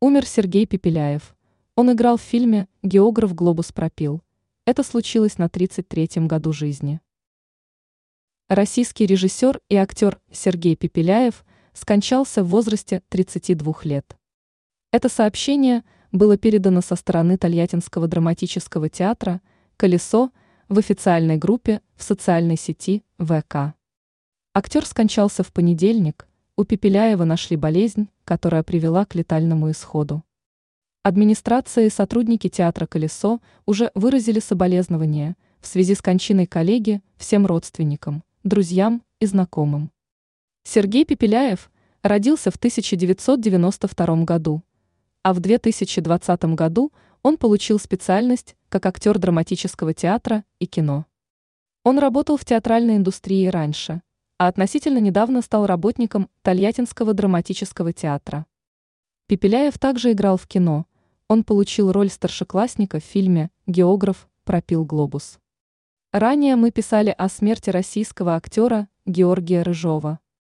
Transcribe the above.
Умер Сергей Пепеляев. Он играл в фильме «Географ глобус пропил». Это случилось на 33-м году жизни. Российский режиссер и актер Сергей Пепеляев скончался в возрасте 32 лет. Это сообщение было передано со стороны Тольяттинского драматического театра «Колесо» в официальной группе в социальной сети ВК. Актер скончался в понедельник, у Пепеляева нашли болезнь, которая привела к летальному исходу. Администрация и сотрудники театра «Колесо» уже выразили соболезнования в связи с кончиной коллеги всем родственникам, друзьям и знакомым. Сергей Пепеляев родился в 1992 году, а в 2020 году он получил специальность как актер драматического театра и кино. Он работал в театральной индустрии раньше – а относительно недавно стал работником Тольяттинского драматического театра. Пепеляев также играл в кино. Он получил роль старшеклассника в фильме «Географ. Пропил глобус». Ранее мы писали о смерти российского актера Георгия Рыжова.